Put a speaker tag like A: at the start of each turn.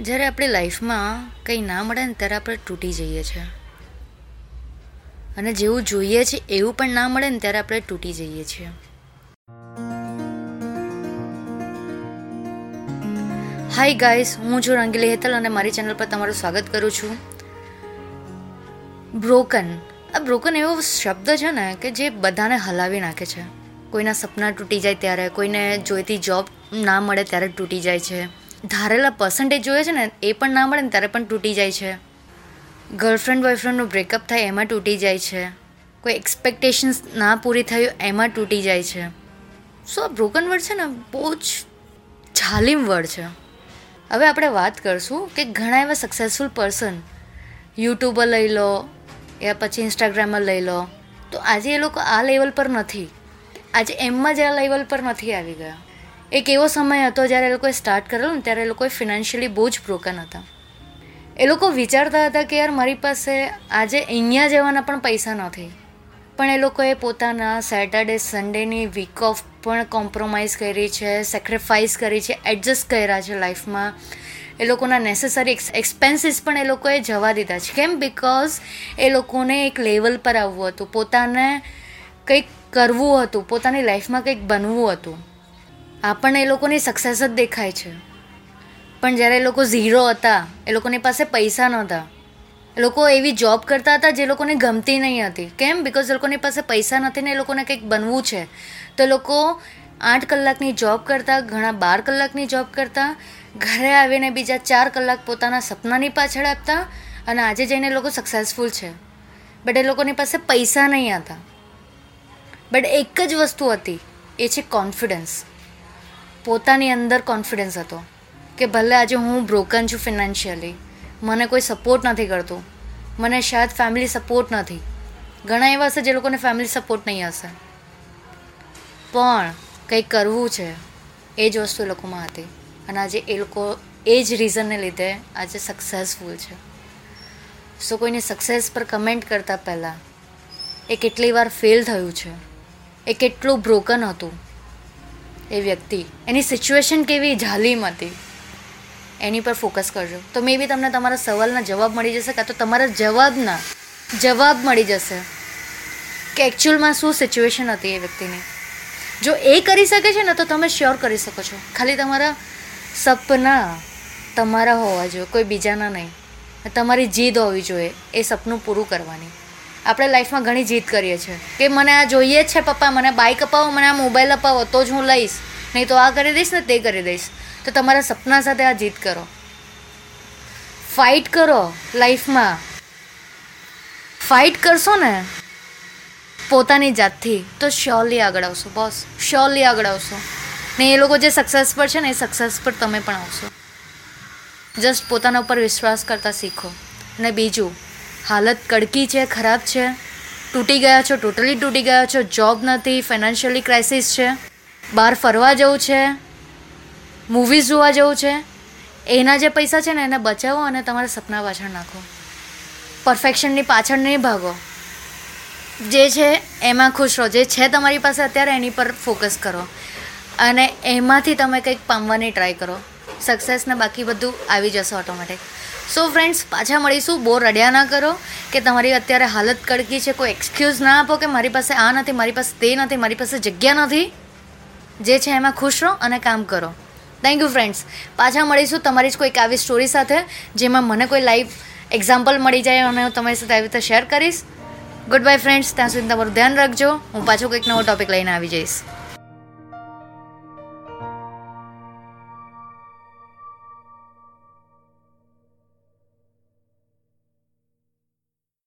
A: જ્યારે આપણી લાઈફમાં કંઈ ના મળે ને ત્યારે આપણે તૂટી જઈએ છીએ અને જેવું જોઈએ છે, એવું પણ ના મળે ને ત્યારે આપણે તૂટી જઈએ છીએ. હાય ગાઈસ હું છું રંગીલી હેતલ અને મારી ચેનલ પર તમારું સ્વાગત કરું છું. બ્રોકન આ બ્રોકન એવો શબ્દ છે ને કે જે બધાને હલાવી નાખે છે. કોઈના સપના તૂટી જાય ત્યારે, કોઈને જોઈતી જોબ ના મળે ત્યારે તૂટી જાય છે. ધારેલા પર્સન્ટેજ જોઈએ છે ને, એ પણ ના મળે ને ત્યારે પણ તૂટી જાય છે. ગર્લફ્રેન્ડ બોયફ્રેન્ડનું બ્રેકઅપ થાય એમાં તૂટી જાય છે. કોઈ એક્સપેક્ટેશન્સ ના પૂરી થયું એમાં તૂટી જાય છે. સો આ બ્રોકન વર્ડ છે ને, બહુ જ જાલિમ વર્ડ છે. હવે આપણે વાત કરશું કે ઘણા એવા સક્સેસફુલ પર્સન યુટ્યુબર લઈ લો, યા પછી ઇન્સ્ટાગ્રામમાં લઈ લો, તો આજે એ લોકો આ લેવલ પર નથી. આજે એમમાં જ આ લેવલ પર નથી આવી ગયા. એક એવો સમય હતો જ્યારે એ લોકોએ સ્ટાર્ટ કરેલું ને ત્યારે એ લોકોએ ફિનાન્શિયલી બહુ જ બ્રોકન હતા. એ લોકો વિચારતા હતા કે યાર મારી પાસે આજે અહીંયા જવાના પણ પૈસા નથી. પણ એ લોકોએ પોતાના સેટરડે સન્ડેની વીક ઓફ પણ કોમ્પ્રોમાઇઝ કરી છે સેક્રિફાઈસ કરી છે એડજસ્ટ કર્યા છે લાઈફમાં એ લોકોના નેસેસરી એક્સપેન્સીસ પણ એ લોકોએ જવા દીધા છે. કેમ? બિકોઝ એ લોકોને એક લેવલ પર આવવું હતું. પોતાને કંઈક કરવું હતું. પોતાની લાઈફમાં કંઈક બનવું હતું. આપણને એ લોકોની સક્સેસ જ દેખાય છે. પણ જ્યારે એ લોકો ઝીરો હતા, એ લોકોની પાસે પૈસા નહોતા. એ લોકો એવી જોબ કરતા હતા જે લોકોને ગમતી નહીં હતી. કેમ? બિકોઝ એ લોકોની પાસે પૈસા નથી ને એ લોકોને કંઈક બનવું છે. તો એ લોકો આઠ કલાકની જોબ કરતા, ઘણા બાર કલાકની જોબ કરતા, ઘરે આવીને બીજા ચાર કલાક પોતાના સપનાની પાછળ આપતા અને આજે જઈને લોકો સક્સેસફુલ છે. બટ એ લોકોની પાસે પૈસા નહીં હતા. બટ એક જ વસ્તુ હતી, એ છે કોન્ફિડન્સ પોતાની અંદર કોન્ફિડન્સ હતો કે ભલે આજે હું બ્રોકન છું ફિનાન્શિયલી મને કોઈ સપોર્ટ નથી કરતું, મને શાયદ ફેમિલી સપોર્ટ નથી. ઘણા એવા હશે જે લોકોને ફેમિલી સપોર્ટ નહીં હશે. પણ કંઈક કરવું છે એ જ વસ્તુ લોકોમાં હતી. અને આજે એ લોકો એ જ રીઝનને લીધે આજે સક્સેસફુલ છે. સો કોઈની સક્સેસ પર કમેન્ટ કરતાં પહેલાં એ કેટલી વાર ફેલ થયું છે, એ કેટલું બ્રોકન હતું એ વ્યક્તિ. એની સિચ્યુએશન કેવી? જાલીમ હતી. એની પર ફોકસ કરજો. તો મે બી તમને તમારા સવાલના જવાબ મળી જશે કાં તો તમારા જવાબના જવાબ મળી જશે કે એકચ્યુઅલમાં શું સિચ્યુએશન હતી એ વ્યક્તિની. જો એ કરી શકે છે ને તો તમે શ્યોર કરી શકો છો. ખાલી તમારા સપના તમારા હોવા જોઈએ, કોઈ બીજાના નહીં. તમારી જીદ હોવી જોઈએ, એ સપનું પૂરું કરવાની. આપણે લાઈફમાં ઘણી જીદ કરીએ છીએ. કે મને આ જોઈએ છે, પપ્પા, મને બાઇક અપાવો, મને આ મોબાઈલ અપાવો, તો જ હું લઈશ. નહીં તો આ કરી દઈશ ને તે કરી દઈશ. તો તમારા સપના સાથે આ જીત કરો. ફાઇટ કરો લાઈફમાં ફાઇટ કરશો ને, પોતાની જાતથી, તો શ્યોરલી આગળ આવશો બોસ શ્યોરલી આગળ આવશો. ને એ લોકો જે સક્સેસ પર છે ને, એ સક્સેસ પર તમે પણ આવશો. જસ્ટ પોતાના ઉપર વિશ્વાસ કરતાં શીખો. અને બીજું હાલત કડકી છે, ખરાબ છે? તૂટી ગયા છો ટોટલી તૂટી ગયા છો જોબ નથી ફાઇનાન્શિયલી ક્રાઇસિસ છે. બહાર ફરવા જવું છે મૂવીઝ જોવા જવું છે. એના જે પૈસા છે ને, એને બચાવો અને તમારા સપના પાછળ નાખો. પરફેક્શનની પાછળ નહીં ભાગો. જે છે, એમાં ખુશ રહો. જે છે તમારી પાસે અત્યારે, એની પર ફોકસ કરો. અને એમાંથી તમે કંઈક પામવાની ટ્રાય કરો. સક્સેસને બાકી બધું આવી જશે ઓટોમેટિક સો ફ્રેન્ડ્સ પાછા મળીશું. બહુ રડ્યા ના કરો કે તમારી અત્યારે હાલત કડકી છે. કોઈ એક્સક્યુઝ ના આપો કે મારી પાસે આ નથી, મારી પાસે તે નથી, મારી પાસે જગ્યા નથી. જે છે એમાં ખુશ રહો અને કામ કરો. થેન્ક યુ ફ્રેન્ડ્સ પાછા મળીશું તમારી જ કોઈક આવી સ્ટોરી સાથે, જેમાં મને કોઈ લાઈવ એક્ઝામ્પલ મળી જાય અને હું તમારી સાથે આવી રીતે શેર કરીશ. ગુડ બાય ફ્રેન્ડ્સ ત્યાં સુધી તમારું ધ્યાન રાખજો. હું પાછો કંઈક નવો ટોપિક લઈને આવી જઈશ.